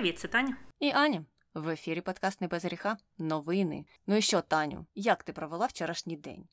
Привіт, це Таня. І Аня. В ефірі подкаст «Не без гріха. Новини. Ну і що, Таню, як ти провела вчорашній день?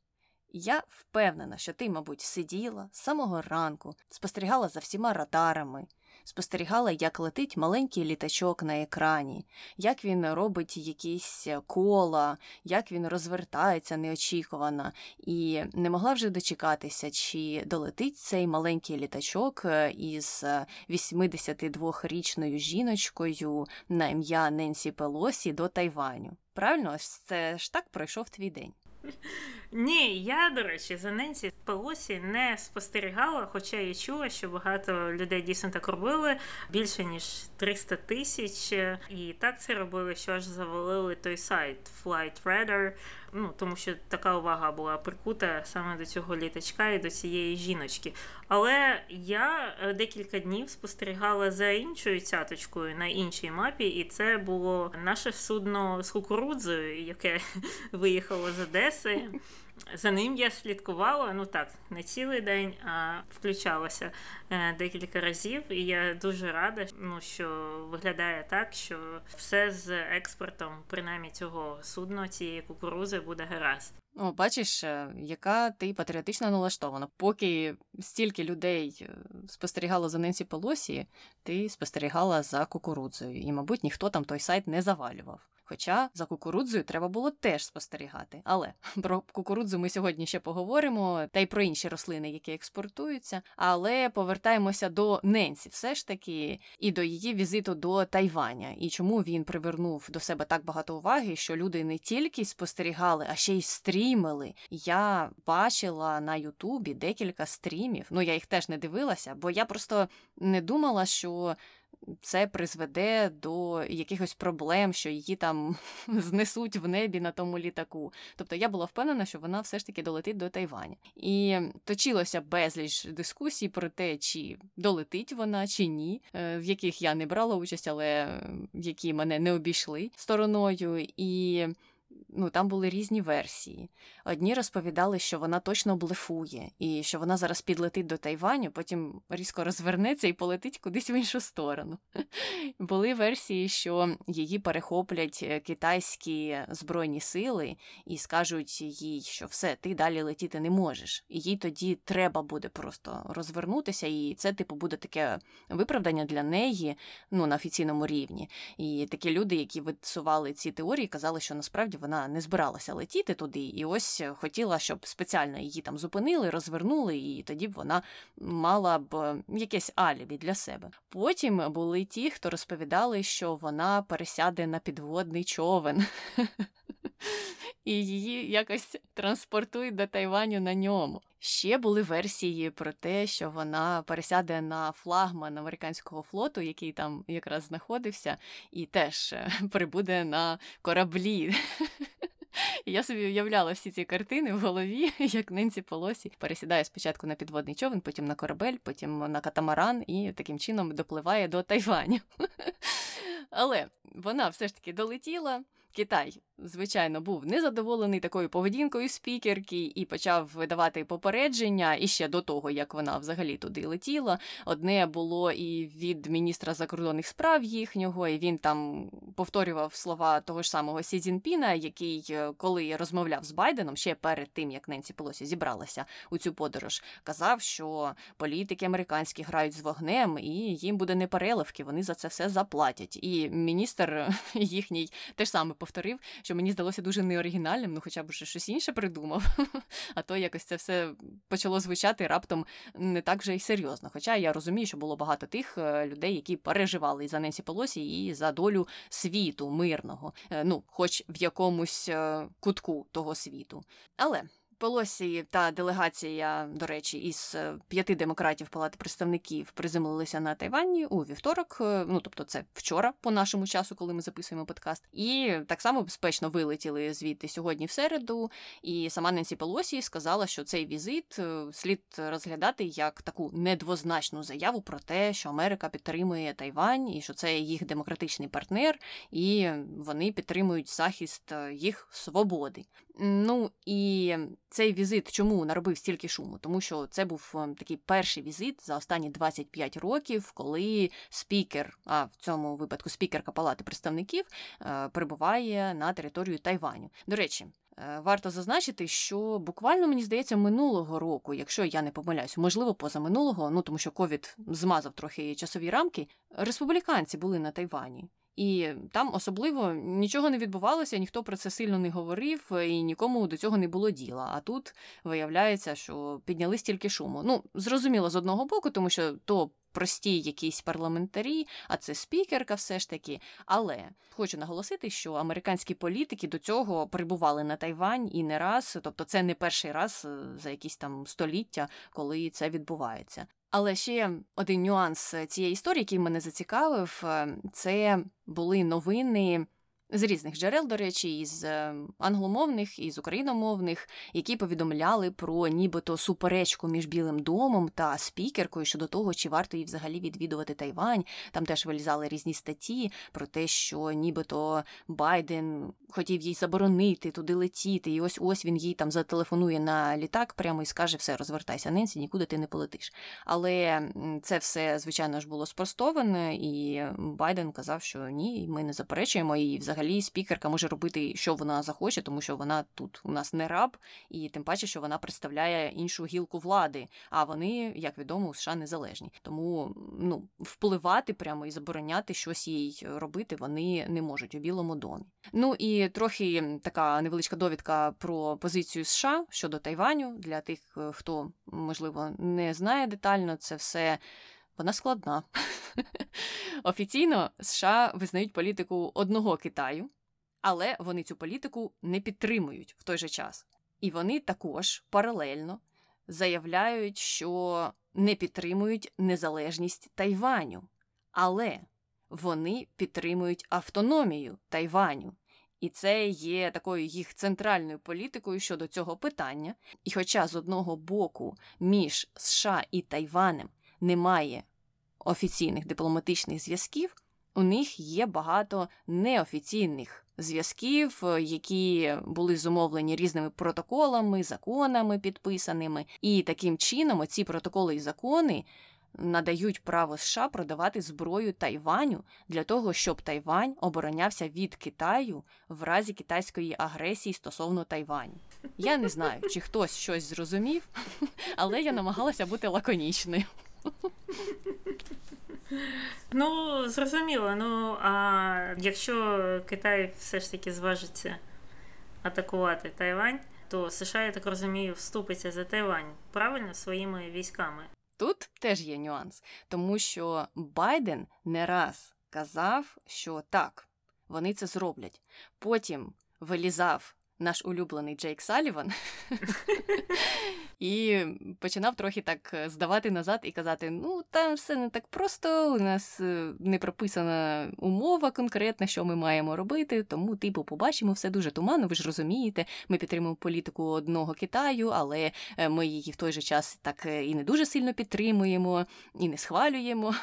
Я впевнена, що ти, мабуть, сиділа з самого ранку, спостерігала за всіма радарами, спостерігала, як летить маленький літачок на екрані, як він робить якісь кола, як він розвертається неочікувано, і не могла вже дочекатися, чи долетить цей маленький літачок е, із 82-річною жіночкою на ім'я Ненсі Пелосі до Тайваню. Правильно, це ж так пройшов твій день. Ні, я, до речі, за Ненсі Пелосі не спостерігала, хоча я чула, що багато людей дійсно так робили, більше ніж 300 тисяч. І так це робили, що аж завалили той сайт Flight Radar, ну тому що така увага була прикута саме до цього літачка і до цієї жіночки. Але я е, декілька днів спостерігала за іншою цяточкою на іншій мапі, і це було наше судно з кукурудзою, яке виїхало з Одеси. За ним я слідкувала, ну так, не цілий день, а включалася е, декілька разів. І я дуже рада, ну що виглядає так, що все з експортом, принаймні цього судна, цієї кукурузи, буде гаразд. О, бачиш, е, яка ти патріотично налаштована. Поки стільки людей е, спостерігало за Ненсі Полосі, ти спостерігала за кукурудзою, і, мабуть, ніхто там той сайт не завалював. Хоча за кукурудзою треба було теж спостерігати. Але про кукурудзу ми сьогодні ще поговоримо, та й про інші рослини, які експортуються. Але повертаємося до Ненсі, все ж таки, і до її візиту до Тайваня, і чому він привернув до себе так багато уваги, що люди не тільки спостерігали, а ще й стрімили. Я бачила на Ютубі декілька стрімів. Ну я їх теж не дивилася, бо я просто не думала, що це призведе до якихось проблем, що її там знесуть в небі на тому літаку. Тобто я була впевнена, що вона все ж таки долетить до Тайваня. І точилося безліч дискусій про те, чи долетить вона, чи ні, е, в яких я не брала участь, але які мене не обійшли стороною. І ну там були різні версії. Одні розповідали, що вона точно блефує, і що вона зараз підлетить до Тайваню, потім різко розвернеться і полетить кудись в іншу сторону. Були версії, що її перехоплять е, китайські збройні сили і скажуть їй, що все, ти далі летіти не можеш. І їй тоді треба буде просто розвернутися, і це, типу, буде таке виправдання для неї ну, на офіційному рівні. І такі люди, які висували ці теорії, казали, що насправді вона не збиралася летіти туди, і ось хотіла, щоб спеціально її там зупинили, розвернули, і тоді б вона мала б якесь алібі для себе. Потім були ті, хто розповідали, що вона пересяде на підводний човен. І її якось транспортують до Тайваню на ньому. Ще були версії про те, що вона пересяде на флагман американського флоту, який там якраз знаходився, і теж е, прибуде на кораблі. Я собі уявляла всі ці картини в голові, як Ненсі Полосі пересідає спочатку на підводний човен, потім на корабель, потім на катамаран і таким чином допливає до Тайваню. Але вона все ж таки долетіла. Китай, звичайно, був незадоволений такою поведінкою спікерки і почав видавати попередження і ще до того, як вона взагалі туди летіла. Одне було і від міністра закордонних справ їхнього, і він там повторював слова того ж самого Сі Цзінпіна, який, е, коли розмовляв з Байденом, ще перед тим як Ненсі Пелосі зібралася у цю подорож, казав, що політики американські грають з вогнем, і їм буде непереливки, вони за це все заплатять. І міністр їхній теж саме повторив, що мені здалося дуже неоригінальним, ну хоча б вже щось інше придумав. А то якось це все почало звучати раптом не так вже й серйозно. Хоча я розумію, що було багато тих е, людей, які переживали і за Ненсі Полосі, і за долю світу мирного, е, ну, хоч в якомусь е, кутку того світу. Але. Полосі та делегація, до речі, із е, п'яти демократів Палати представників приземлилися на Тайвані у вівторок. Е, ну тобто, це вчора, по нашому часу, коли ми записуємо подкаст, і так само безпечно вилетіли звідти сьогодні в середу. І сама Ненсі Полосі сказала, що цей візит е, слід розглядати як таку недвозначну заяву про те, що Америка підтримує Тайвань, і що це їх демократичний партнер, і вони підтримують захист їх свободи. Ну і цей візит чому наробив стільки шуму? Тому що це був ем, такий перший візит за останні 25 років, коли спікер, а в цьому випадку спікерка Палати представників, е, перебуває на територію Тайваню. До речі. Е, варто зазначити, що буквально мені здається минулого року, якщо я не помиляюсь, можливо, позаминулого, ну тому що ковід змазав трохи часові рамки. Республіканці були на Тайвані, і там особливо нічого не відбувалося, ніхто про це сильно не говорив, і нікому до цього не було діла. А тут виявляється, що підняли стільки шуму. Ну, зрозуміло, з одного боку, тому що то прості якісь парламентарі, а це спікерка, все ж таки. Але хочу наголосити, що американські політики до цього прибували на Тайвань і не раз, тобто це не перший раз е, за якісь там століття, коли це відбувається. Але ще один нюанс цієї історії, який мене зацікавив, е, це були новини з різних джерел, до речі, із е, англомовних, і з україномовних, які повідомляли про нібито суперечку між Білим домом та спікеркою щодо того, чи варто їй взагалі відвідувати Тайвань. Там теж вилізали різні статті про те, що нібито Байден хотів їй заборонити туди летіти, і ось ось він їй там зателефонує на літак прямо і скаже: все, розвертайся, Ненсі, нікуди ти не полетиш. Але це все, звичайно ж, було спростоване, і Байден казав, що ні, ми не заперечуємо і взагалі взагалі спікерка може робити, що вона захоче, тому що вона тут у нас не раб, і тим паче, що вона представляє іншу гілку влади. А вони, як відомо, у США незалежні. Тому ну впливати прямо і забороняти щось їй робити вони не можуть у Білому домі. Ну і трохи така невеличка довідка про позицію США щодо Тайваню для тих, е, хто можливо не знає детально це все. Вона складна. Офіційно США визнають політику одного Китаю, але вони цю політику не підтримують в той же час. І вони також паралельно заявляють, що не підтримують незалежність Тайваню, але вони підтримують автономію Тайваню. І це є такою їх центральною політикою щодо цього питання. І хоча з одного боку між США і Тайванем немає офіційних дипломатичних зв'язків, у них є багато неофіційних зв'язків, які були зумовлені різними протоколами, законами підписаними. І таким чином ці протоколи і закони. Надають право США продавати зброю Тайваню для того, щоб Тайвань оборонявся від Китаю в разі китайської агресії стосовно Тайваню. Я не знаю, чи хтось щось зрозумів, але я намагалася бути лаконічною. Ну, зрозуміло. Ну, а якщо Китай все ж таки зважиться атакувати Тайвань, то США, я так розумію, вступиться за Тайвань правильно своїми військами. Тут теж є нюанс, тому що Байден не раз казав, що так, вони це зроблять. Потім вилізав наш улюблений Джейк Саліван і починав трохи так е, здавати назад і казати: ну, там все не так просто, у нас е, не прописана умова конкретна, що ми маємо робити, тому, типу, побачимо все дуже туманно, ви ж розумієте, ми підтримуємо політику одного Китаю, але е, ми її в той же час так і не дуже сильно підтримуємо, і не схвалюємо.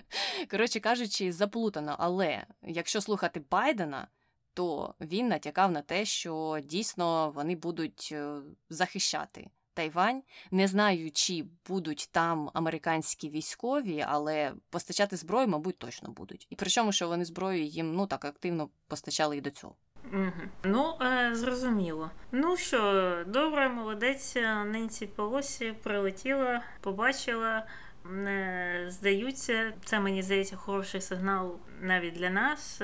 Коротше кажучи, заплутано. Але якщо слухати Байдена то він натякав на те, що дійсно вони будуть е, захищати Тайвань. Не знаю, чи будуть там американські військові, але постачати зброю, мабуть, точно будуть. І причому, що вони зброю їм ну так активно постачали і до цього. Угу. Ну, е, зрозуміло. Ну що, добре, молодець, Ненсі Полосі прилетіла, побачила. Не здаються, це мені здається хороший сигнал навіть для нас.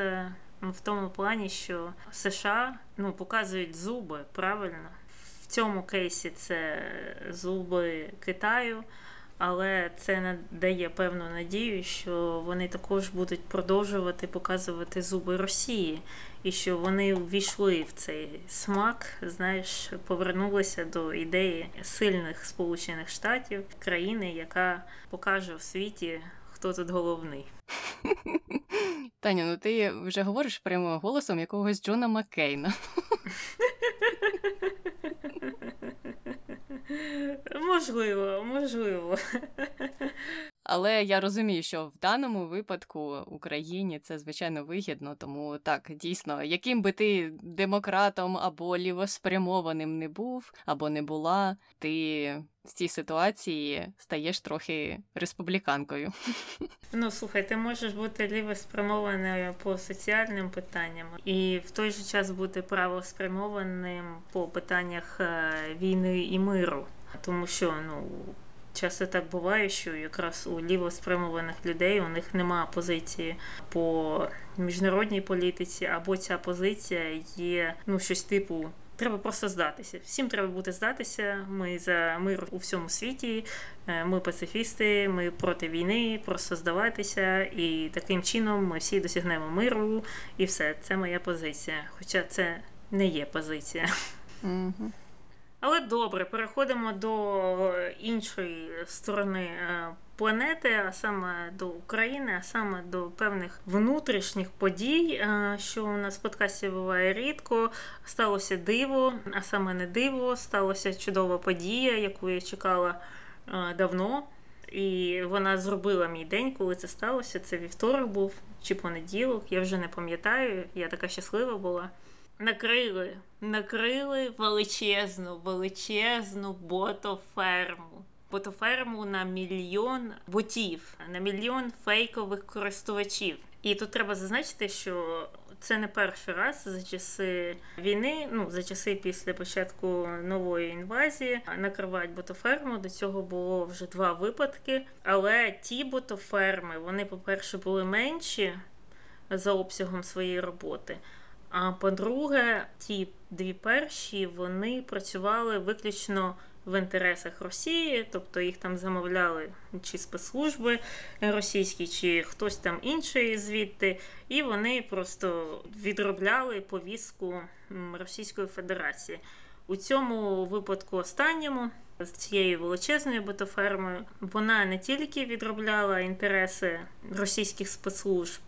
В тому плані, що США ну, показують зуби правильно. В цьому кейсі це зуби Китаю, але це надає певну надію, що вони також будуть продовжувати показувати зуби Росії, і що вони увійшли в цей смак, знаєш, повернулися до ідеї сильних Сполучених Штатів, країни, яка покаже в світі, хто тут головний. Таня, ну ти вже говориш прямо голосом якогось Джона Маккейна. Можливо, можливо. Але я розумію, що в даному випадку Україні це звичайно вигідно, тому так дійсно, яким би ти демократом або лівоспрямованим не був, або не була, ти в цій ситуації стаєш трохи республіканкою. Ну слухай, ти можеш бути лівоспрямованою по соціальним питанням і в той же час бути правоспрямованим по питаннях е, війни і миру, тому що ну. Часто так буває, що якраз у лівоспрямованих людей у них нема позиції по міжнародній політиці, або ця позиція є ну щось типу Треба просто здатися. Всім треба бути здатися. Ми за мир у всьому світі. Е, ми пацифісти, ми проти війни, просто здаватися, і таким чином ми всі досягнемо миру, і все. Це моя позиція. Хоча це не є позиція. Угу. Але добре, переходимо до іншої сторони е, планети, а саме до України, а саме до певних внутрішніх подій, е, що у нас в подкасті буває рідко. Сталося диво, а саме не диво, сталася чудова подія, яку я чекала е, давно. І вона зробила мій день, коли це сталося. Це вівторок був чи понеділок. Я вже не пам'ятаю, я така щаслива була. Накрили, накрили величезну, величезну ботоферму ботоферму на мільйон ботів, на мільйон фейкових користувачів. І тут треба зазначити, що це не перший раз за часи війни, ну за часи після початку нової інвазії накривають ботоферму. До цього було вже два випадки. Але ті ботоферми, вони, по-перше, були менші за обсягом своєї роботи. А по-друге, ті дві перші вони працювали виключно в інтересах Росії, тобто їх там замовляли чи спецслужби російські, чи хтось там інший звідти, і вони просто відробляли повістку Російської Федерації. У цьому випадку останньому з цією величезною ботофермою вона не тільки відробляла інтереси російських спецслужб.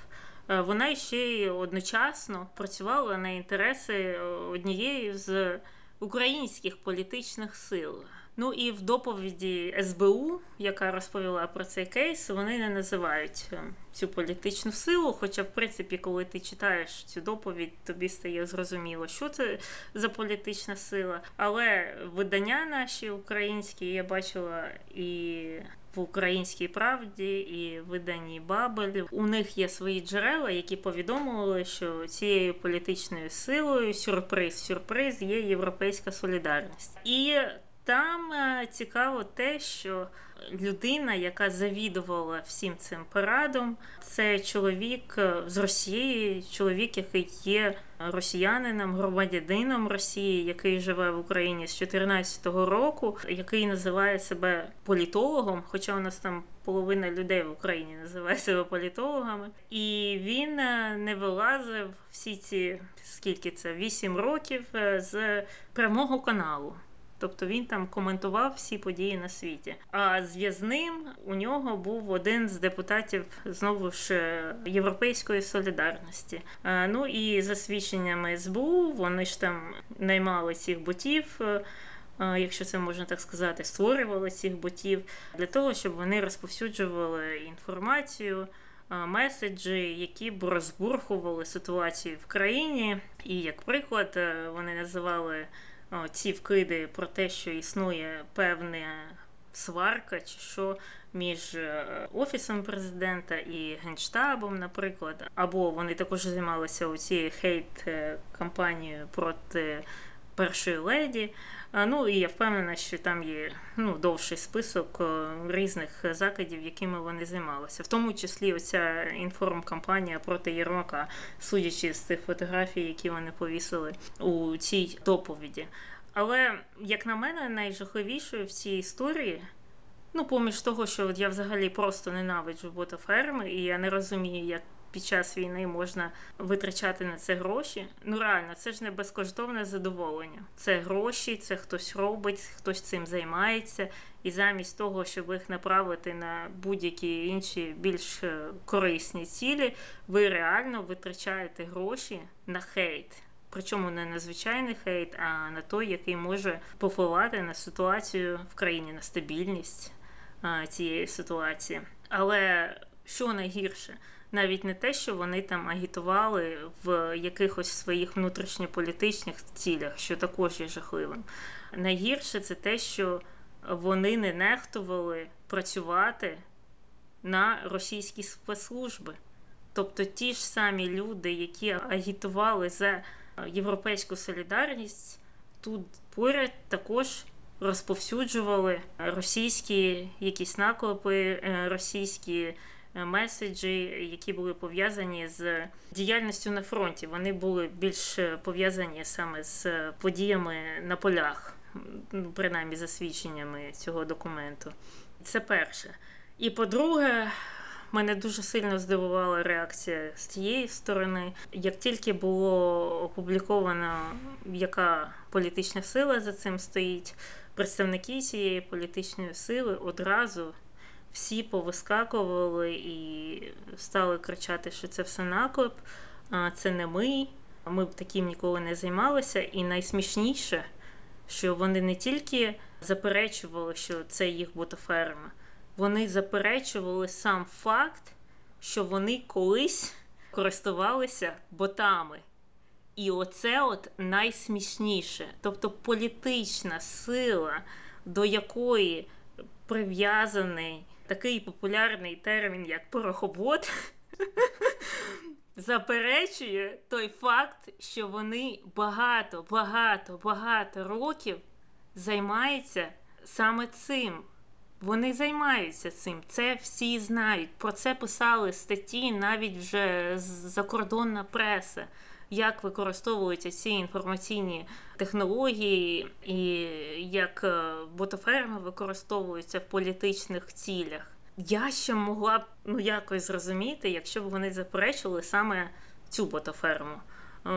Вона ще й одночасно працювала на інтереси однієї з українських політичних сил. Ну і в доповіді СБУ, яка розповіла про цей кейс, вони не називають е, цю політичну силу. Хоча, в принципі, коли ти читаєш цю доповідь, тобі стає зрозуміло, що це за політична сила. Але видання наші українські я бачила і. В українській правді і виданні Бабель. У них є свої джерела, які повідомили, що цією політичною силою сюрприз, сюрприз є європейська солідарність. І там е, цікаво те, що людина, яка завідувала всім цим парадом, це чоловік е, з Росії, чоловік, який є росіянином, громадянином Росії, який живе в Україні з 2014 року, який називає себе політологом, хоча у нас там половина людей в Україні називає себе політологами, і він е, не вилазив всі ці скільки це 8 років з прямого каналу. Тобто він там коментував всі події на світі. А зв'язним у нього був один з депутатів знову ж е, Європейської солідарності. Е, ну і за свідченнями СБУ вони ж там наймали цих ботів. Е, якщо це можна так сказати, створювали цих ботів для того, щоб вони розповсюджували інформацію, меседжі, які б розбурхували ситуацію в країні. І як приклад, вони називали ці вкиди про те, що існує певна сварка, чи що між е, офісом президента і генштабом, наприклад, або вони також займалися цією хейт кампанією проти першої леді. Ну і я впевнена, що там є ну, довший список різних закидів, якими вони займалися, в тому числі оця інформкампанія проти Єрмака, судячи з тих фотографій, які вони повісили у цій доповіді. Але, як на мене, найжахливішою в цій історії, ну, поміж того, що я взагалі просто ненавиджу ботаферми, і я не розумію, як під час війни можна витрачати на це гроші. Ну реально, це ж не безкоштовне задоволення. Це гроші, це хтось робить, хтось цим займається. І замість того, щоб їх направити на будь-які інші більш е, корисні цілі, ви реально витрачаєте гроші на хейт. Причому не на звичайний хейт, а на той, який може повпливати на ситуацію в країні, на стабільність цієї ситуації. Але що найгірше? Навіть не те, що вони там агітували в якихось своїх внутрішньополітичних цілях, що також є жахливим. Найгірше це те, що вони не нехтували працювати на російські спецслужби. Тобто ті ж самі люди, які агітували за європейську солідарність, тут поряд також розповсюджували російські якісь наклепи, е, російські меседжі, які були пов'язані з діяльністю на фронті. Вони були більш пов'язані саме з подіями на полях, ну, принаймні за свідченнями цього документу. Це перше. І по-друге, Мене дуже сильно здивувала реакція з тієї сторони. Як тільки було опубліковано, яка політична сила за цим стоїть, представники цієї політичної сили одразу всі повискакували і стали кричати, що це все наклеп, це не ми. Ми б таким ніколи не займалися. І найсмішніше, що вони не тільки заперечували, що це їх ботоферма, вони заперечували сам факт, що вони колись користувалися ботами. І оце от найсмішніше. Тобто політична сила, до якої прив'язаний такий популярний термін, як порохобот, заперечує той факт, що вони багато, багато, багато років займаються саме цим. Вони займаються цим, це всі знають. Про це писали статті, навіть вже закордонна преса, як використовуються ці інформаційні технології, і як е, ботоферми використовуються в політичних цілях. Я ще могла б ну якось зрозуміти, якщо б вони заперечили саме цю ботоферму.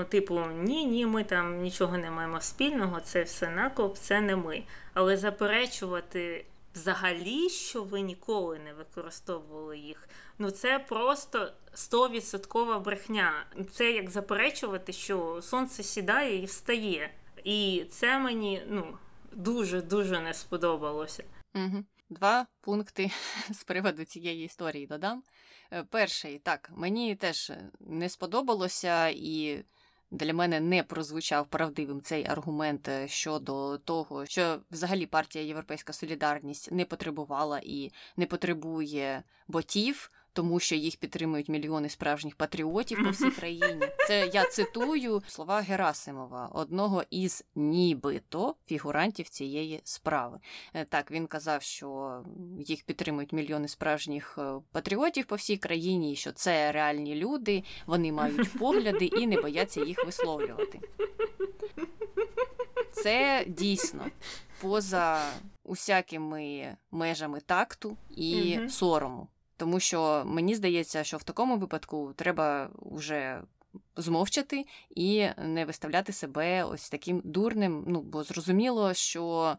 Типу, ні, ні, ми там нічого не маємо спільного, це все накоп, це не ми. Але заперечувати взагалі, що ви ніколи не використовували їх. Ну це просто стовідсоткова брехня. Це як заперечувати, що сонце сідає і встає. І це мені ну дуже дуже не сподобалося. Угу. Два пункти з приводу цієї історії додам. Е, перший так, мені теж не сподобалося і для мене не прозвучав правдивим цей аргумент е, щодо того, що взагалі партія Європейська Солідарність не потребувала і не потребує ботів тому що їх підтримують мільйони справжніх патріотів по всій країні. Це я цитую слова Герасимова, одного із нібито фігурантів цієї справи. Е, так він казав, що їх підтримують мільйони справжніх е, патріотів по всій країні, і що це реальні люди, вони мають погляди і не бояться їх висловлювати. Це дійсно поза усякими межами такту і mm сорому. Тому що мені здається, що в такому випадку треба вже змовчати і не виставляти себе ось таким дурним. Ну, бо зрозуміло, що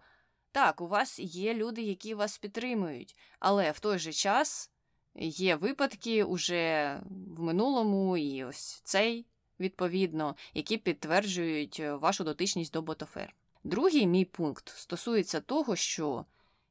так, у вас є люди, які вас підтримують, але в той же час є випадки уже в минулому, і ось цей, відповідно, які підтверджують вашу дотичність до ботофер. Другий мій пункт стосується того, що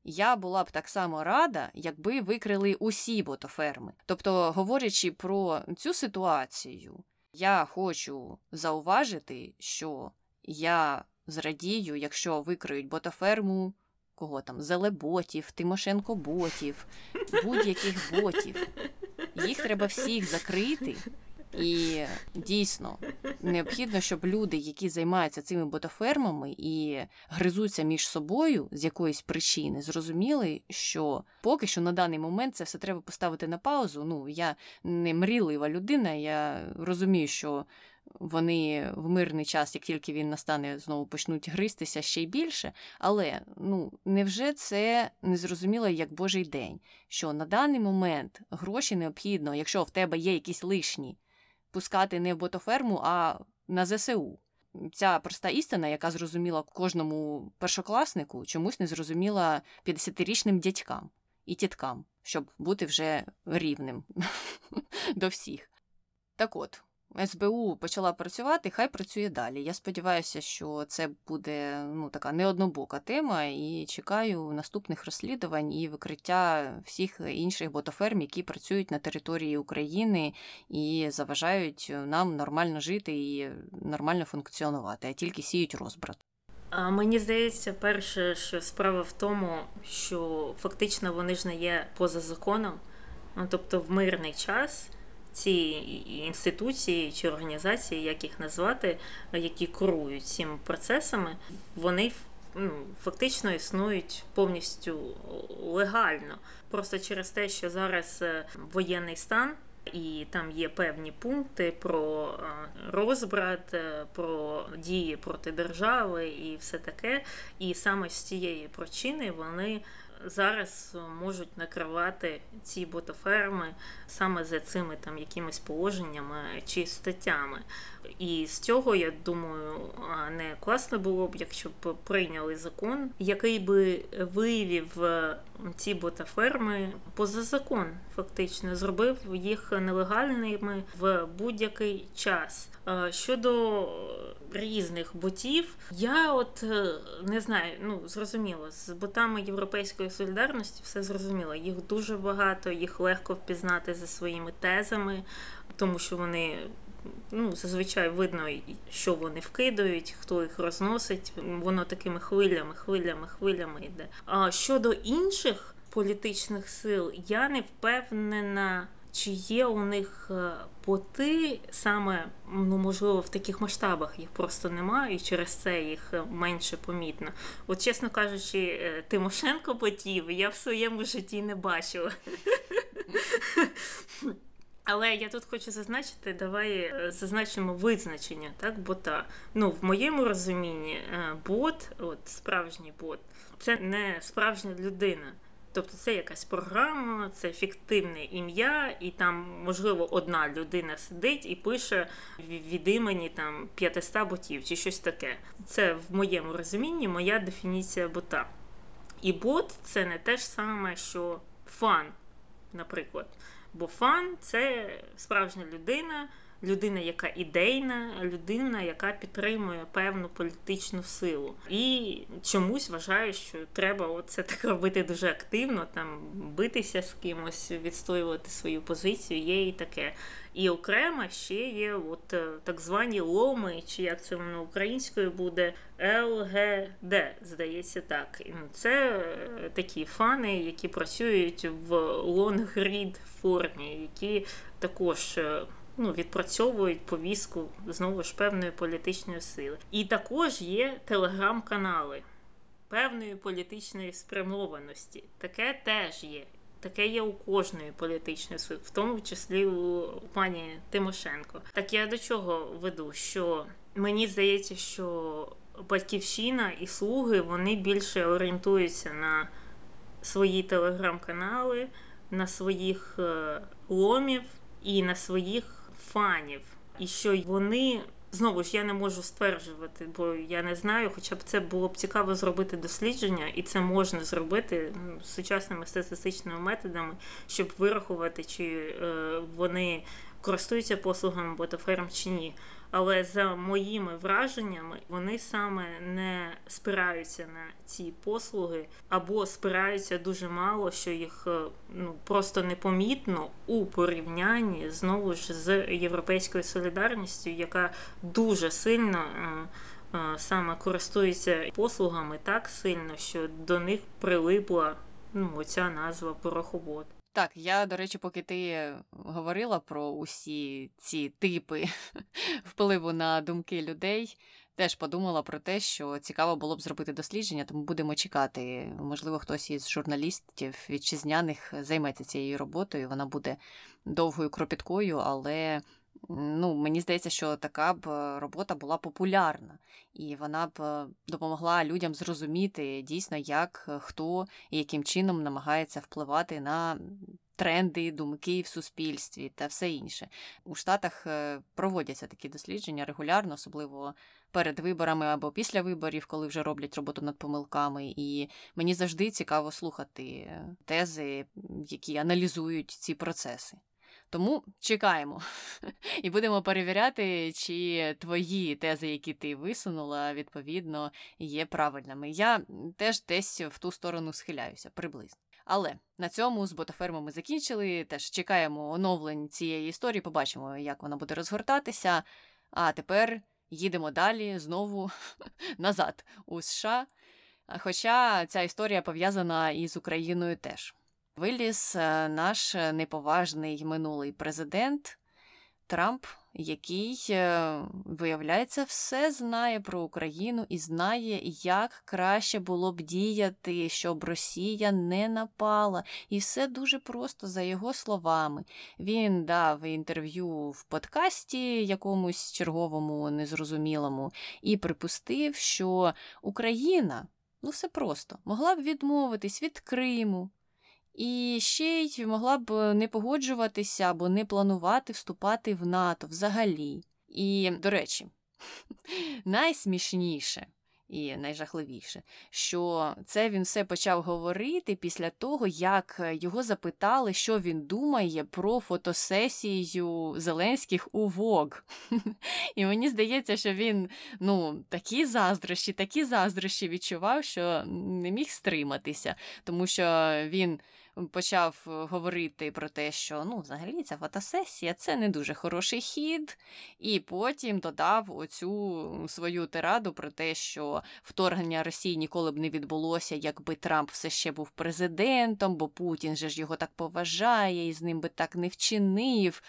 я була б так само рада, якби викрили усі ботоферми. Тобто, говорячи про цю ситуацію, я хочу зауважити, що я зрадію, якщо викриють ботоферму кого там, Зелеботів, Тимошенко-ботів, будь-яких ботів. Їх треба всіх закрити і дійсно необхідно, щоб люди, які займаються цими ботофермами і гризуться між собою з якоїсь причини, зрозуміли, що поки що на даний момент це все треба поставити на паузу. Ну, я не мрілива людина, я розумію, що. Вони в мирний час, як тільки він настане, знову почнуть гристися ще й більше. Але ну невже це не зрозуміло як Божий день? Що на даний момент гроші необхідно, якщо в тебе є якісь лишні пускати не в ботоферму, а на ЗСУ. Ця проста істина, яка зрозуміла кожному першокласнику, чомусь не зрозуміла 50-річним дядькам і тіткам, щоб бути вже рівним до всіх. Так от, СБУ почала працювати, хай працює далі. Я сподіваюся, що це буде ну, така неоднобока тема, і чекаю наступних розслідувань і викриття всіх інших ботоферм, які працюють на території України і заважають нам нормально жити і нормально функціонувати, а тільки сіють розбрат. А Мені здається, перше, що справа в тому, що фактично вони ж не є поза законом, ну тобто в мирний час ці інституції чи організації, як їх назвати, які керують цими процесами, вони ну, фактично існують повністю легально. Просто через те, що зараз е, воєнний стан. І там є певні пункти про е, розбрат, е, про дії проти держави і все таке. І саме з цієї причини вони зараз можуть накривати ці ботоферми саме за цими там якимись положеннями чи статтями. І з цього я думаю, не класно було б, якщо б прийняли закон, який би виявив е, ці ботаферми поза закон, фактично зробив їх нелегальними в будь-який час. Е, щодо різних ботів, я от е, не знаю, ну зрозуміло, з ботами європейської солідарності все зрозуміло. Їх дуже багато, їх легко впізнати за своїми тезами, тому що вони ну, зазвичай видно, що вони вкидають, хто їх розносить. Воно такими хвилями, хвилями, хвилями йде. А щодо інших політичних сил, я не впевнена. Чи є у них е, поти саме, ну можливо, в таких масштабах їх просто немає, і через це їх е, менше помітно. От, чесно кажучи, е, Тимошенко потів я в своєму житті не бачила. Але я тут хочу зазначити, давай е, зазначимо визначення, так, бота. Ну, в моєму розумінні, е, бот, от справжній бот, це не справжня людина. Тобто це якась програма, це фіктивне ім'я, і там, можливо, одна людина сидить і пише від імені там 500 ботів чи щось таке. Це в моєму розумінні моя дефініція бота. І бот це не те ж саме, що фан, наприклад. Бо фан це справжня людина, людина, яка ідейна, людина, яка підтримує певну політичну силу. І чомусь вважаю, що треба це так робити дуже активно, там битися з кимось, відстоювати свою позицію, є і таке. І окремо ще є от е, так звані ломи, чи як це воно українською буде ЛГД, здається так. Це е, такі фани, які працюють в лонгрід формі, які також. Ну, відпрацьовують повістку знову ж певної політичної сили. І також є телеграм-канали певної політичної спрямованості. Таке теж є. Таке є у кожної політичної сили, в тому числі у пані Тимошенко. Так я до чого веду? Що мені здається, що батьківщина і слуги вони більше орієнтуються на свої телеграм-канали, на своїх е, ломів і на своїх фанів, і що вони. Знову ж я не можу стверджувати, бо я не знаю, хоча б це було б цікаво зробити дослідження, і це можна зробити ну, сучасними статистичними методами, щоб вирахувати, чи е, вони користуються послугами ботаферм чи ні. Але за моїми враженнями вони саме не спираються на ці послуги або спираються дуже мало, що їх е, ну просто непомітно у порівнянні знову ж з європейською солідарністю, яка дуже сильно. Е, е, саме користується послугами так сильно, що до них прилипла ну, оця назва пороховод. Так, я, до речі, поки ти говорила про усі ці типи впливу на думки людей, теж подумала про те, що цікаво було б зробити дослідження, тому будемо чекати. Можливо, хтось із журналістів вітчизняних займеться цією роботою. Вона буде довгою кропіткою, але ну, мені здається, що така б робота була популярна, і вона б е, допомогла людям зрозуміти дійсно, як е, хто і яким чином намагається впливати на тренди, думки в суспільстві та все інше. У Штатах е, проводяться такі дослідження регулярно, особливо. Перед виборами або після виборів, коли вже роблять роботу над помилками, і мені завжди цікаво слухати тези, які аналізують ці процеси. Тому чекаємо і будемо перевіряти, чи твої тези, які ти висунула, відповідно є правильними. Я теж десь в ту сторону схиляюся приблизно. Але на цьому з ботафермами закінчили. Теж чекаємо оновлень цієї історії, побачимо, як вона буде розгортатися. А тепер їдемо далі знову назад у США. Хоча ця історія пов'язана із Україною теж. Виліз е, наш неповажний минулий президент Трамп, який, е, виявляється, все знає про Україну і знає, як краще було б діяти, щоб Росія не напала. І все дуже просто за його словами. Він дав інтерв'ю в подкасті якомусь черговому, незрозумілому, і припустив, що Україна. Ну, все просто могла б відмовитись від Криму, і ще й могла б не погоджуватися або не планувати вступати в НАТО взагалі. І, до речі, найсмішніше і найжахливіше, що це він все почав говорити після того, як його запитали, що він думає про фотосесію Зеленських у ВОГ. І мені здається, що він ну, такі заздрощі, такі заздрощі відчував, що не міг стриматися, тому що він почав е, говорити про те, що ну, взагалі ця фотосесія це не дуже хороший хід, і потім додав оцю свою тираду про те, що вторгнення Росії ніколи б не відбулося, якби Трамп все ще був президентом, бо Путін же ж його так поважає і з ним би так не вчинив.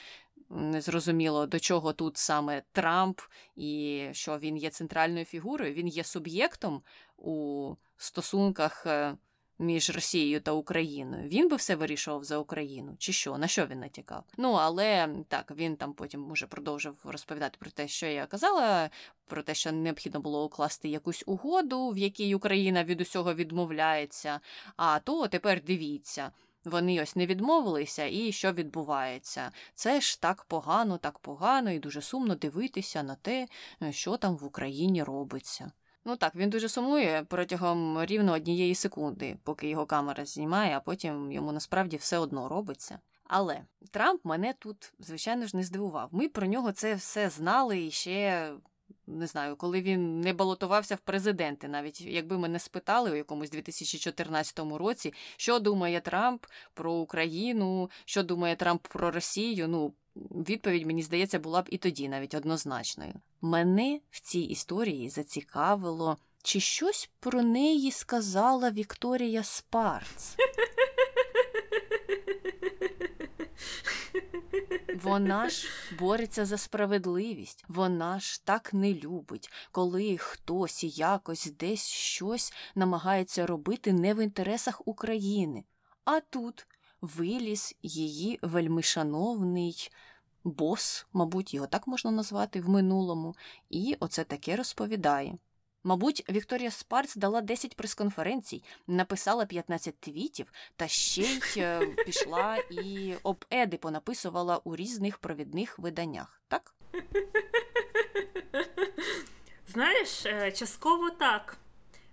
Незрозуміло, до чого тут саме Трамп, і що він є центральною фігурою, він є суб'єктом у стосунках е, між Росією та Україною. Він би все вирішував за Україну, чи що? На що він натякав? Ну але так він там потім уже продовжив розповідати про те, що я казала, про те, що необхідно було укласти якусь угоду, в якій Україна від усього відмовляється. А то тепер дивіться. Вони ось не відмовилися, і що відбувається? Це ж так погано, так погано, і дуже сумно дивитися на те, що там в Україні робиться. Ну так, він дуже сумує протягом рівно однієї секунди, поки його камера знімає, а потім йому насправді все одно робиться. Але Трамп мене тут, звичайно ж, не здивував. Ми про нього це все знали і ще. Не знаю, коли він не балотувався в президенти, навіть якби мене спитали у якомусь 2014 році, що думає Трамп про Україну, що думає Трамп про Росію. Ну відповідь, мені здається, була б і тоді навіть однозначною. Мене в цій історії зацікавило, чи щось про неї сказала Вікторія Спарц. Вона ж бореться за справедливість, вона ж так не любить, коли хтось якось десь щось намагається робити не в інтересах України. А тут виліз її вельмишановний бос, мабуть, його так можна назвати в минулому, і оце таке розповідає. Мабуть, Вікторія Спарц дала 10 прес-конференцій, написала 15 твітів та ще й е, пішла і об еди понаписувала у різних провідних виданнях, так? Знаєш, е, частково так.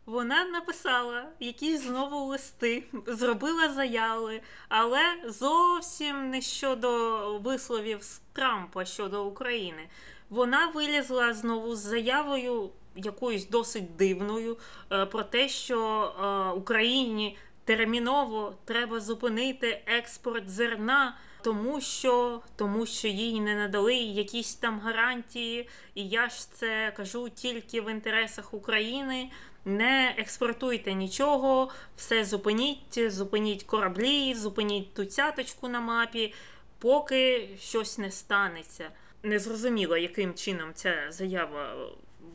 Вона написала якісь знову листи, зробила заяви, але зовсім не щодо висловів з Трампа щодо України. Вона вилізла знову з заявою якоюсь досить дивною е, про те, що е, Україні терміново треба зупинити експорт зерна. Тому що тому що їй не надали якісь там гарантії, і я ж це кажу тільки в інтересах України не експортуйте нічого, все зупиніть, зупиніть кораблі, зупиніть ту цяточку на мапі, поки щось не станеться. Незрозуміло, яким чином ця заява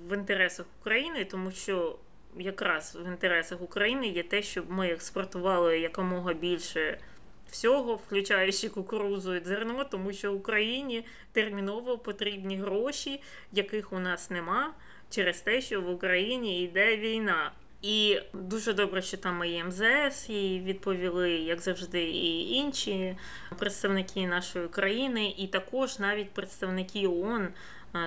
в інтересах України, тому що якраз в інтересах України є те, щоб ми експортували якомога більше. Всього, включаючи кукурузу і зерно, тому що Україні терміново потрібні гроші, яких у нас нема через те, що в Україні йде війна. І дуже добре, що там і МЗС і відповіли, як завжди, і інші представники нашої країни, і також навіть представники ООН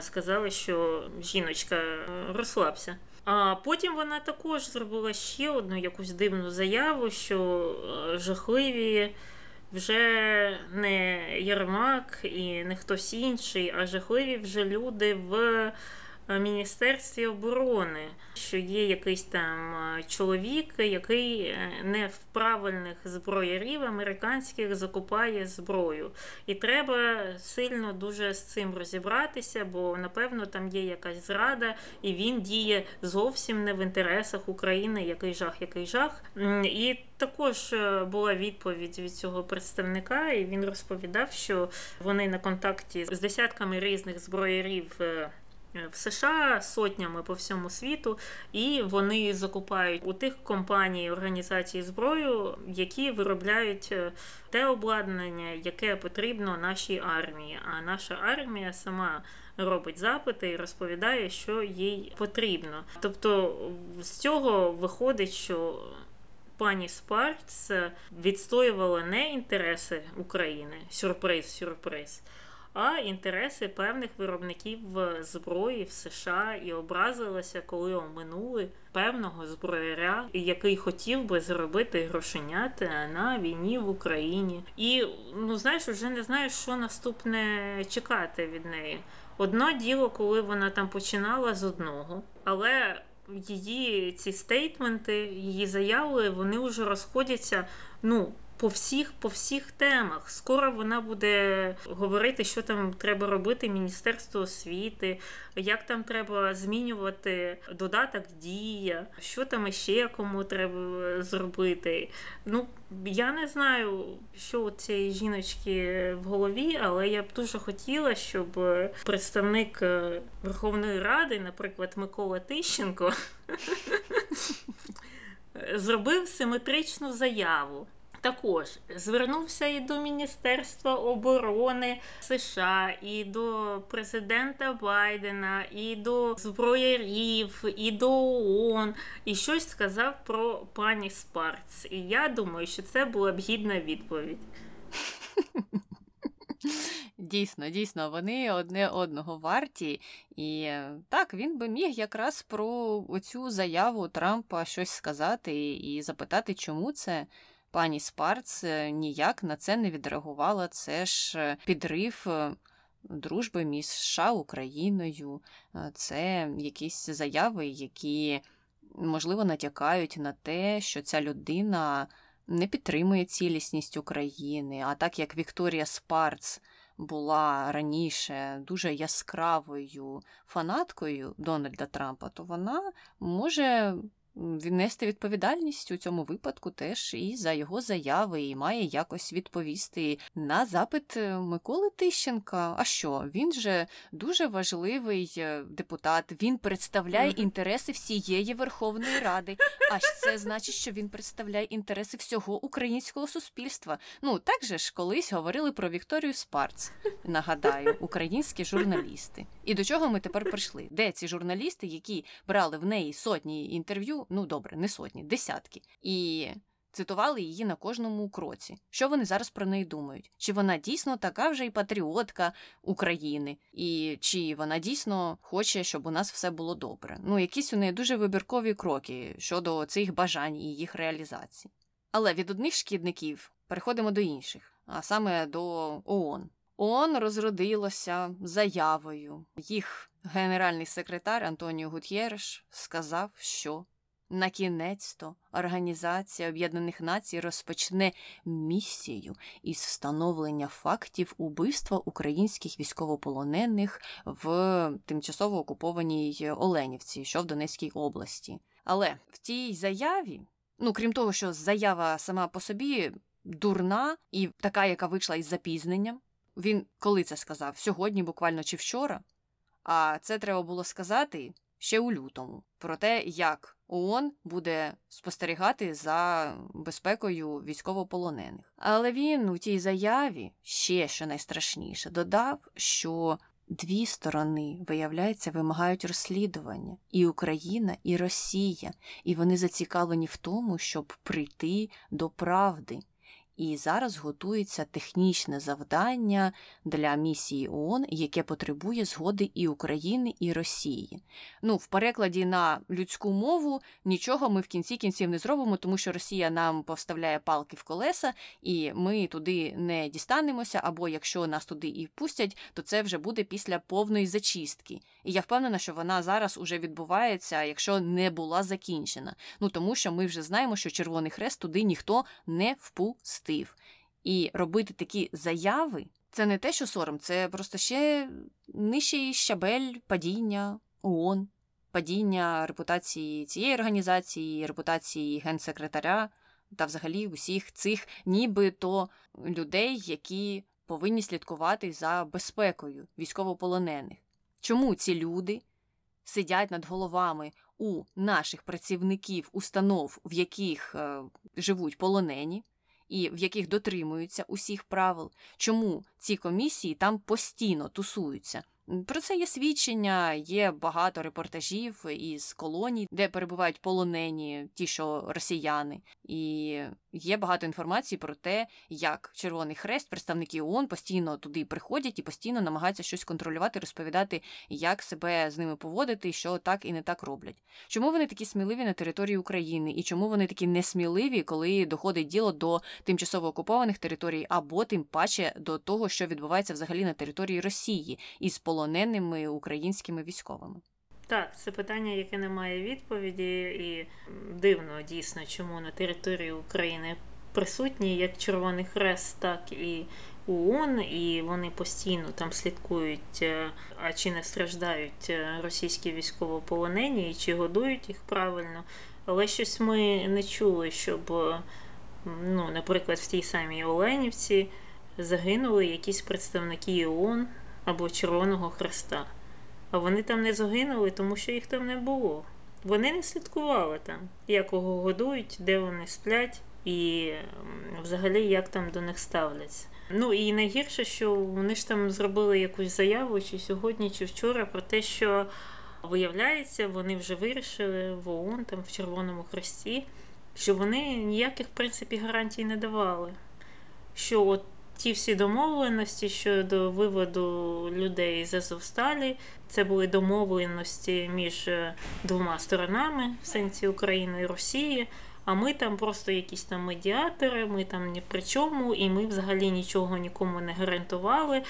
сказали, що жіночка е, розслабся. А потім вона також зробила ще одну якусь дивну заяву, що е, жахливі вже не Єрмак і не хтось інший, а жахливі вже люди в Е, Міністерстві оборони, що є якийсь там е, чоловік, який е, не в правильних зброярів американських закупає зброю. І треба сильно дуже з цим розібратися, бо напевно там є якась зрада, і він діє зовсім не в інтересах України. Який жах, який жах. І також була відповідь від цього представника, і він розповідав, що вони на контакті з десятками різних зброярів. Е, в США сотнями по всьому світу, і вони закупають у тих компаній організацій зброю, які виробляють е, те обладнання, яке потрібно нашій армії. А наша армія сама робить запити і розповідає, що їй потрібно. Тобто з цього виходить, що пані Спарц відстоювала не інтереси України, сюрприз, сюрприз а інтереси певних виробників зброї в США і образилася, коли оминули певного зброяря, який хотів би зробити грошенят на війні в Україні. І ну знаєш, вже не знаєш, що наступне чекати від неї. Одно діло, коли вона там починала з одного, але її ці стейтменти, її заяви, вони вже розходяться. ну, по всіх по всіх темах. Скоро вона буде говорити, що там треба робити Міністерство освіти, як там треба змінювати додаток дія, що там ще кому треба зробити. Ну, я не знаю, що у цієї жіночки в голові, але я б дуже хотіла, щоб представник е, Верховної Ради, наприклад, Микола Тищенко, зробив симетричну заяву. Також звернувся і до Міністерства оборони США, і до президента Байдена, і до зброярів, і до ООН, і щось сказав про пані Спарц. І я думаю, що це була б гідна відповідь. Дійсно, дійсно, вони одне одного варті, і так він би міг якраз про оцю заяву Трампа щось сказати і запитати, чому це пані Спарц е, ніяк на це не відреагувала. Це ж е, підрив е, дружби між США Україною, це якісь заяви, які, можливо, натякають на те, що ця людина не підтримує цілісність України. А так як Вікторія Спарц була раніше дуже яскравою фанаткою Дональда Трампа, то вона може віднести відповідальність у цьому випадку теж і за його заяви, і має якось відповісти на запит е, Миколи Тищенка. А що? Він же дуже важливий е, депутат, він представляє інтереси всієї Верховної Ради. А це значить, що він представляє інтереси всього українського суспільства. Ну так же ж колись говорили про Вікторію Спарц. Нагадаю, українські журналісти. І до чого ми тепер прийшли? Де ці журналісти, які брали в неї сотні інтерв'ю? Ну добре, не сотні, десятки. І цитували її на кожному кроці. Що вони зараз про неї думають? Чи вона дійсно така вже і патріотка України, і чи вона дійсно хоче, щоб у нас все було добре? Ну, якісь у неї дуже вибіркові кроки щодо цих бажань і їх реалізації. Але від одних шкідників переходимо до інших, а саме до ООН. ООН розродилося заявою. Їх генеральний секретар Антоніо Гутєреш сказав, що на кінець то Організація Об'єднаних Націй розпочне місію із встановлення фактів убивства українських військовополонених в тимчасово окупованій Оленівці, що в Донецькій області. Але в тій заяві, ну крім того, що заява сама по собі дурна і така, яка вийшла із запізненням, він коли це сказав? Сьогодні, буквально чи вчора. А це треба було сказати ще у лютому про те, як ООН буде спостерігати за безпекою військовополонених. Але він у тій заяві ще що найстрашніше додав, що дві сторони, виявляється, вимагають розслідування і Україна, і Росія, і вони зацікавлені в тому, щоб прийти до правди. І зараз готується технічне завдання для місії ООН, яке потребує згоди і України, і Росії. Ну, в перекладі на людську мову нічого ми в кінці кінців не зробимо, тому що Росія нам повставляє палки в колеса, і ми туди не дістанемося. Або якщо нас туди і впустять, то це вже буде після повної зачистки. І я впевнена, що вона зараз уже відбувається, якщо не була закінчена. Ну тому що ми вже знаємо, що Червоний Хрест туди ніхто не впустив. І робити такі заяви це не те, що сором, це просто ще нижчий щабель падіння ООН, падіння репутації цієї організації, репутації генсекретаря та взагалі усіх цих нібито людей, які повинні слідкувати за безпекою військовополонених. Чому ці люди сидять над головами у наших працівників установ, в яких е, живуть полонені, і в яких дотримуються усіх правил, чому ці комісії там постійно тусуються? Про це є свідчення, є багато репортажів із колоній, де перебувають полонені, ті, що росіяни, і є багато інформації про те, як Червоний Хрест, представники ООН постійно туди приходять і постійно намагаються щось контролювати, розповідати, як себе з ними поводити, що так і не так роблять. Чому вони такі сміливі на території України, і чому вони такі несміливі, коли доходить діло до тимчасово окупованих територій, або тим паче до того, що відбувається взагалі на території Росії із полоненими українськими військовими? Так, це питання, яке не має відповіді, і дивно дійсно, чому на території України присутні як Червоний Хрест, так і ООН, і вони постійно там слідкують, е, а чи не страждають е, російські військовополонені, і чи годують їх правильно. Але щось ми не чули, щоб, е, ну, наприклад, в тій самій Оленівці загинули якісь представники ООН або Червоного Хреста. А вони там не загинули, тому що їх там не було. Вони не слідкували там, як кого годують, де вони сплять, і взагалі як там до них ставляться. Ну і найгірше, що вони ж там зробили якусь заяву, чи сьогодні, чи вчора, про те, що виявляється, вони вже вирішили в ООН, там в Червоному Хресті, що вони ніяких в принципі гарантій не давали. Що от ті всі домовленості щодо виводу людей з Азовсталі, це були домовленості між е, двома сторонами в сенсі України і Росії. А ми там просто якісь там медіатори, ми там ні при чому, і ми взагалі нічого нікому не гарантували.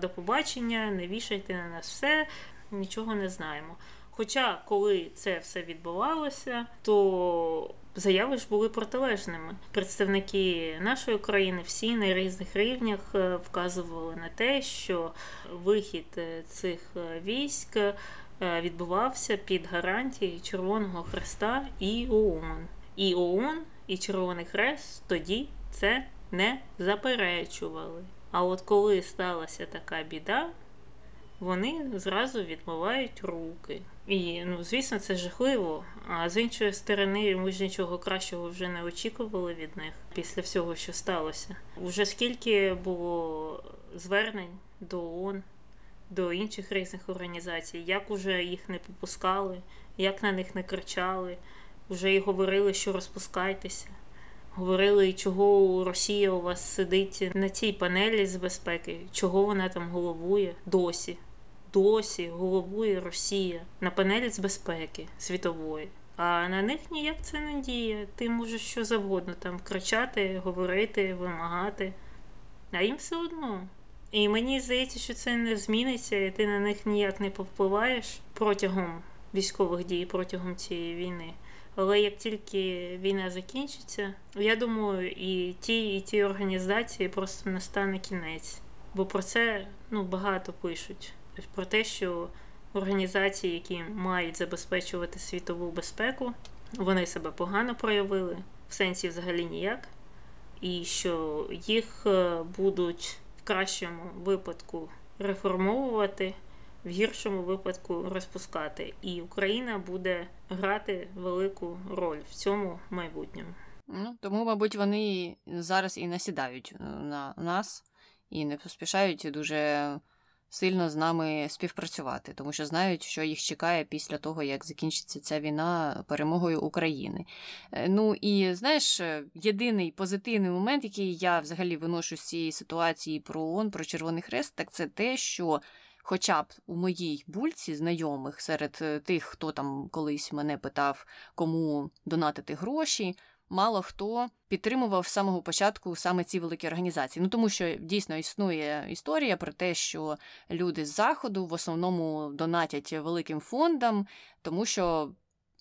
До побачення, не вішайте на нас все, нічого не знаємо. Хоча, коли це все відбувалося, то заяви ж були протилежними. Представники нашої країни всі на різних рівнях е, вказували на те, що вихід е, цих е, військ відбувався під гарантією Червоного Хреста і ООН. І ООН, і Червоний Хрест тоді це не заперечували. А от коли сталася така біда, вони зразу відмивають руки. І, ну, звісно, це жахливо. А з іншої сторони, ми ж нічого кращого вже не очікували від них після всього, що сталося. Уже скільки було звернень до ООН, до інших різних організацій, як уже їх не попускали, як на них не кричали, вже й говорили, що розпускайтеся. Говорили, чого Росія у вас сидить на цій панелі з безпеки, чого вона там головує досі досі головує Росія на панелі з безпеки світової. А на них ніяк це не діє. Ти можеш що завгодно там кричати, говорити, вимагати. А їм все одно. І мені здається, що це не зміниться, і ти на них ніяк не повпливаєш протягом військових дій, протягом цієї війни. Але як тільки війна закінчиться, я думаю, і ті, і ті організації просто настане кінець. Бо про це ну, багато пишуть про те, що організації, які мають забезпечувати світову безпеку, вони себе погано проявили, в сенсі взагалі ніяк, і що їх е, будуть в кращому випадку реформовувати, в гіршому випадку розпускати. І Україна буде грати велику роль в цьому майбутньому. Ну, Тому, мабуть, вони зараз і насідають е, на нас і не поспішають дуже сильно з нами співпрацювати, тому що знають, що їх чекає після того, як закінчиться ця війна перемогою України. Е, ну і знаєш, е, єдиний позитивний момент, який я взагалі виношу з цієї ситуації про ООН, про Червоний Хрест, так це те, що. Хоча б у моїй бульці знайомих серед е, тих, хто там колись мене питав, кому донатити гроші, мало хто підтримував з самого початку саме ці великі організації. Ну тому що дійсно існує історія про те, що люди з заходу в основному донатять великим фондам, тому що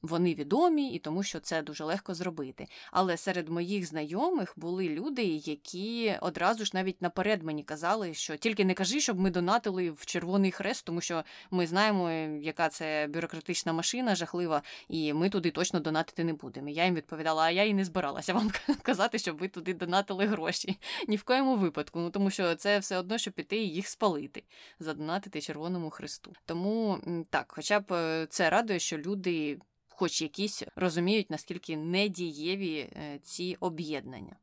вони відомі і тому, що це дуже легко зробити. Але серед моїх знайомих були люди, які одразу ж навіть наперед мені казали, що тільки не кажи, щоб ми донатили в Червоний Хрест, тому що ми знаємо, яка це бюрократична машина жахлива, і ми туди точно донатити не будемо. Я їм відповідала, а я і не збиралася вам казати, щоб ви туди донатили гроші. Ні в коєму випадку. Ну тому що це все одно, щоб піти і їх спалити, задонатити Червоному Хресту. Тому так, хоча б е, це радує, що люди хоч якісь розуміють, наскільки недієві е, ці об'єднання.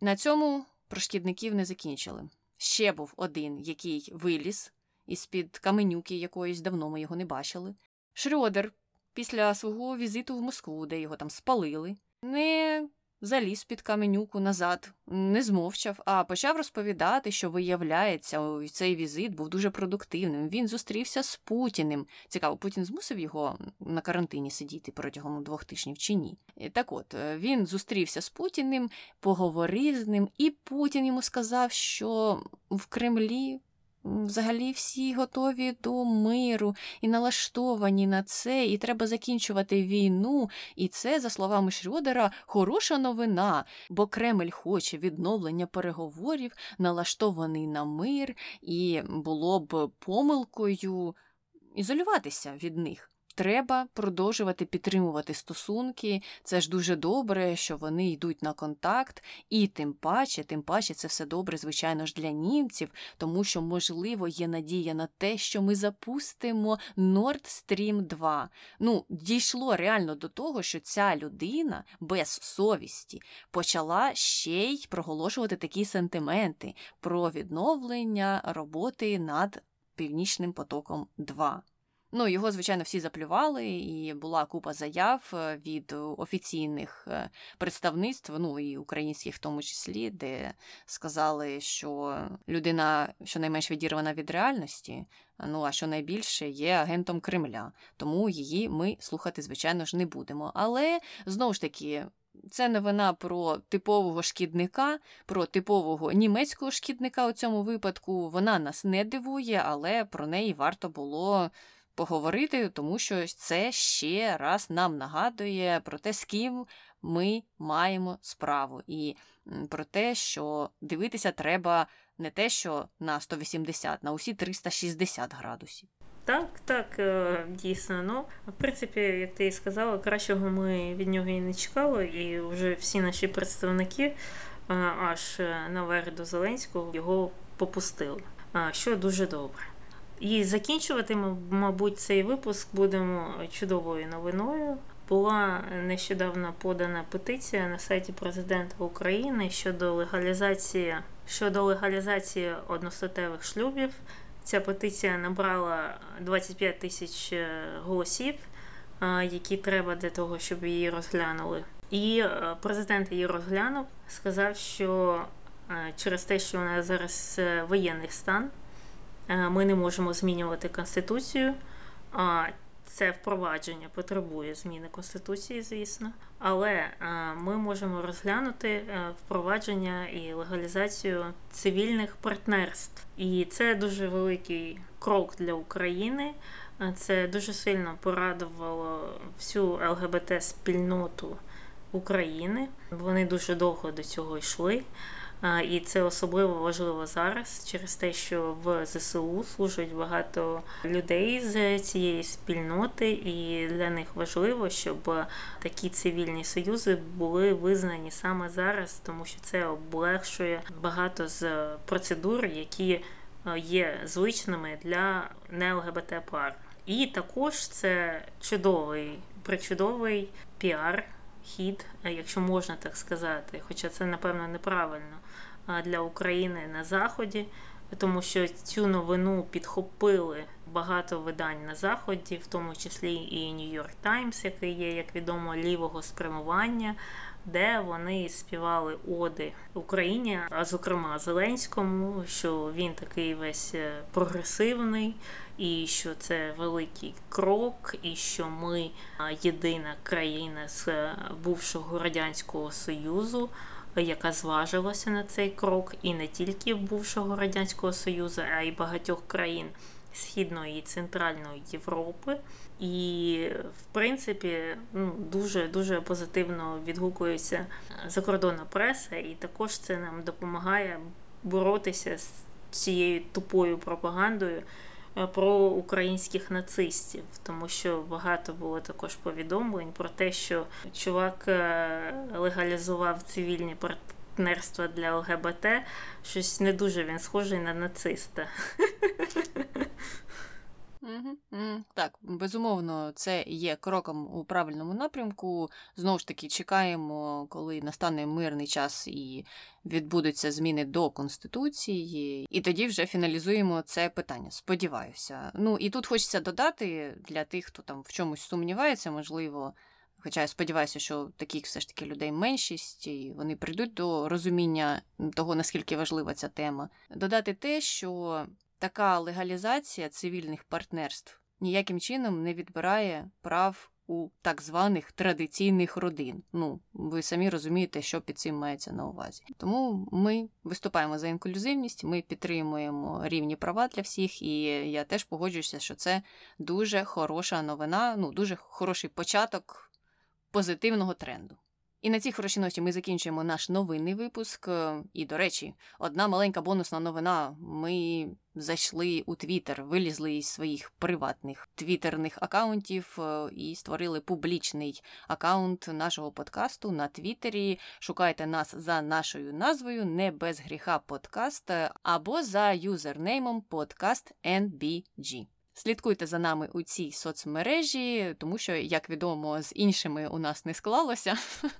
На цьому про шкідників не закінчили. Ще був один, який виліз із під каменюки якоїсь давно ми його не бачили. Шрьодер після свого візиту в Москву, де його там спалили, не заліз під каменюку назад, не змовчав, а почав розповідати, що виявляється, цей візит був дуже продуктивним. Він зустрівся з Путіним. Цікаво, Путін змусив його на карантині сидіти протягом двох тижнів чи ні. Так от е, він зустрівся з Путіним, поговорив з ним, і Путін йому сказав, що в Кремлі Взагалі всі готові до миру і налаштовані на це, і треба закінчувати війну. І це, за словами Шрёдера, хороша новина, бо Кремль хоче відновлення переговорів, налаштований на мир, і було б помилкою ізолюватися від них. Треба продовжувати підтримувати стосунки. Це ж дуже добре, що вони йдуть на контакт, і тим паче, тим паче, це все добре, звичайно ж, для німців, тому що, можливо, є надія на те, що ми запустимо Nord Stream 2. Ну, дійшло реально до того, що ця людина без совісті почала ще й проголошувати такі сентименти про відновлення роботи над Північним потоком 2. Ну, його, звичайно, всі заплювали, і була купа заяв е, від офіційних е, представництв, ну і українських в тому числі, де сказали, що людина щонайменш відірвана від реальності, ну а що найбільше є агентом Кремля. Тому її ми слухати, звичайно ж, не будемо. Але знову ж таки. Це новина про типового шкідника, про типового німецького шкідника у цьому випадку. Вона нас не дивує, але про неї варто було поговорити, тому що це ще раз нам нагадує про те, з ким ми маємо справу, і про те, що дивитися треба не те, що на 180, на усі 360 градусів. Так, так, е, дійсно. Ну, в принципі, як ти і сказала, кращого ми від нього і не чекали, і вже всі наші представники е, аж е, наверх до Зеленського його попустили, що дуже добре. І закінчувати, мабуть, цей випуск будемо чудовою новиною. Була нещодавно подана петиція на сайті президента України щодо легалізації щодо легалізації одностатевих шлюбів. Ця петиція набрала 25 тисяч е, голосів, е, які треба для того, щоб її розглянули. І е, президент її розглянув, сказав, що через те, що у нас зараз воєнний стан. Е, ми не можемо змінювати конституцію. Це впровадження потребує зміни конституції, звісно, але е, ми можемо розглянути е, впровадження і легалізацію цивільних партнерств, і це дуже великий крок для України. Це дуже сильно порадувало всю ЛГБТ спільноту України. Вони дуже довго до цього йшли. І це особливо важливо зараз через те, що в ЗСУ служать багато людей з цієї спільноти, і для них важливо, щоб такі цивільні союзи були визнані саме зараз, тому що це облегшує багато з процедур, які є звичними для не ЛГБТ пар. І також це чудовий причудовий піар. Хід, якщо можна так сказати, хоча це напевно неправильно для України на Заході, тому що цю новину підхопили багато видань на заході, в тому числі і New York Times, який є, як відомо, лівого спрямування. Де вони співали оди Україні, а зокрема Зеленському, що він такий весь е, прогресивний, і що це великий крок, і що ми єдина країна з е, бувшого радянського союзу, яка зважилася на цей крок, і не тільки бувшого радянського союзу, а й багатьох країн Східної і Центральної Європи. І, в принципі, ну, дуже дуже позитивно відгукується закордонна преса, і також це нам допомагає боротися з цією тупою пропагандою. Е, про українських нацистів, тому що багато було також повідомлень про те, що чувак е, легалізував цивільні партнерства для ЛГБТ. Щось не дуже він схожий на нациста. Так, безумовно, це є кроком у правильному напрямку. Знову ж таки, чекаємо, коли настане мирний час і відбудуться зміни до конституції, і тоді вже фіналізуємо це питання. Сподіваюся. Ну і тут хочеться додати для тих, хто там в чомусь сумнівається, можливо. Хоча я сподіваюся, що таких все ж таки людей меншість, і вони прийдуть до розуміння того, наскільки важлива ця тема. Додати те, що така легалізація цивільних партнерств ніяким чином не відбирає прав у так званих традиційних родин. Ну, ви самі розумієте, що під цим мається на увазі. Тому ми виступаємо за інклюзивність, ми підтримуємо рівні права для всіх, і я теж погоджуюся, що це дуже хороша новина, ну дуже хороший початок позитивного тренду. І на цій хорошій ноті ми закінчуємо наш новинний випуск. І, до речі, одна маленька бонусна новина. Ми зайшли у Твіттер, вилізли із своїх приватних твіттерних акаунтів е, і створили публічний акаунт нашого подкасту на Твіттері. Шукайте нас за нашою назвою не без гріха подкаст або за юзернеймом подкаст NBG. Слідкуйте за нами у цій соцмережі, тому що, як відомо, з іншими у нас не склалося.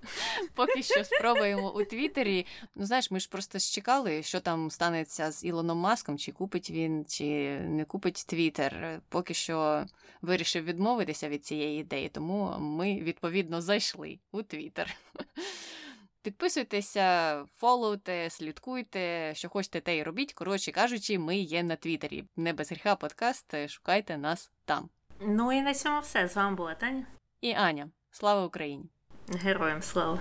Поки що спробуємо у Твіттері. Ну, знаєш, ми ж просто чекали, що там станеться з Ілоном Маском, чи купить він, чи не купить Твіттер. Поки що вирішив відмовитися від цієї ідеї, тому ми відповідно зайшли у Твіттер. Підписуйтеся, фолоуте, слідкуйте, що хочете, те й робіть. Коротше кажучи, ми є на Твіттері. Не без гріха подкаст. Шукайте нас там. Ну і на цьому все. З вами була Таня і Аня. Слава Україні! Героям слава!